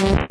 Mm-hmm.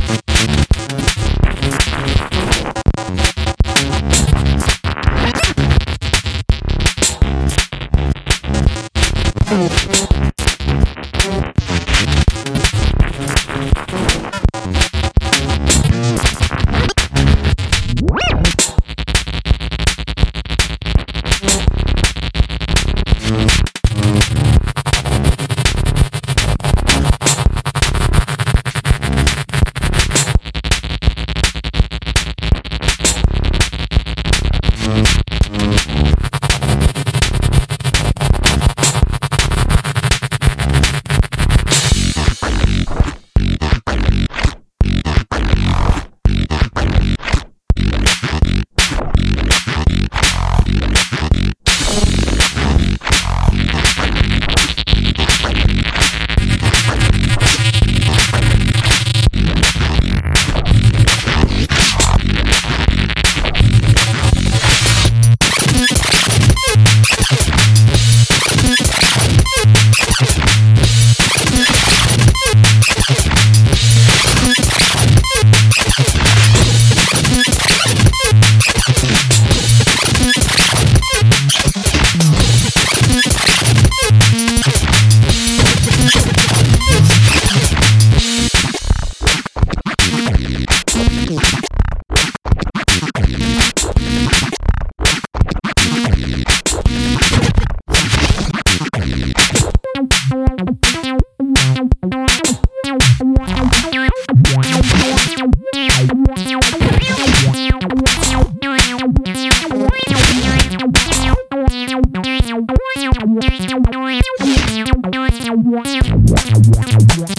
Wow.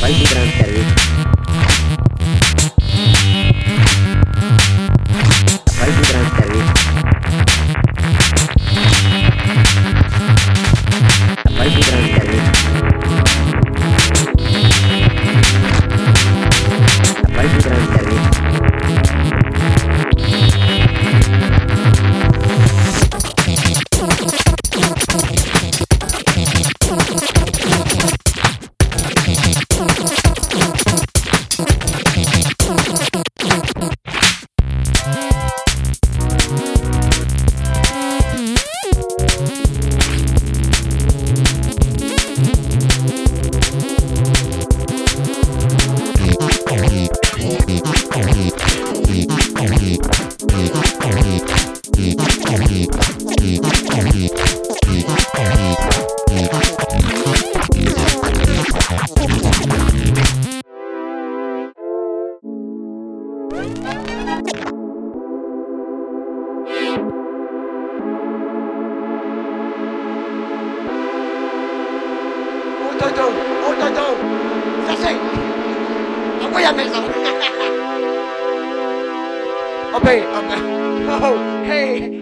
Buen transferir. La maison. Oh ben, oh. Oh, hey,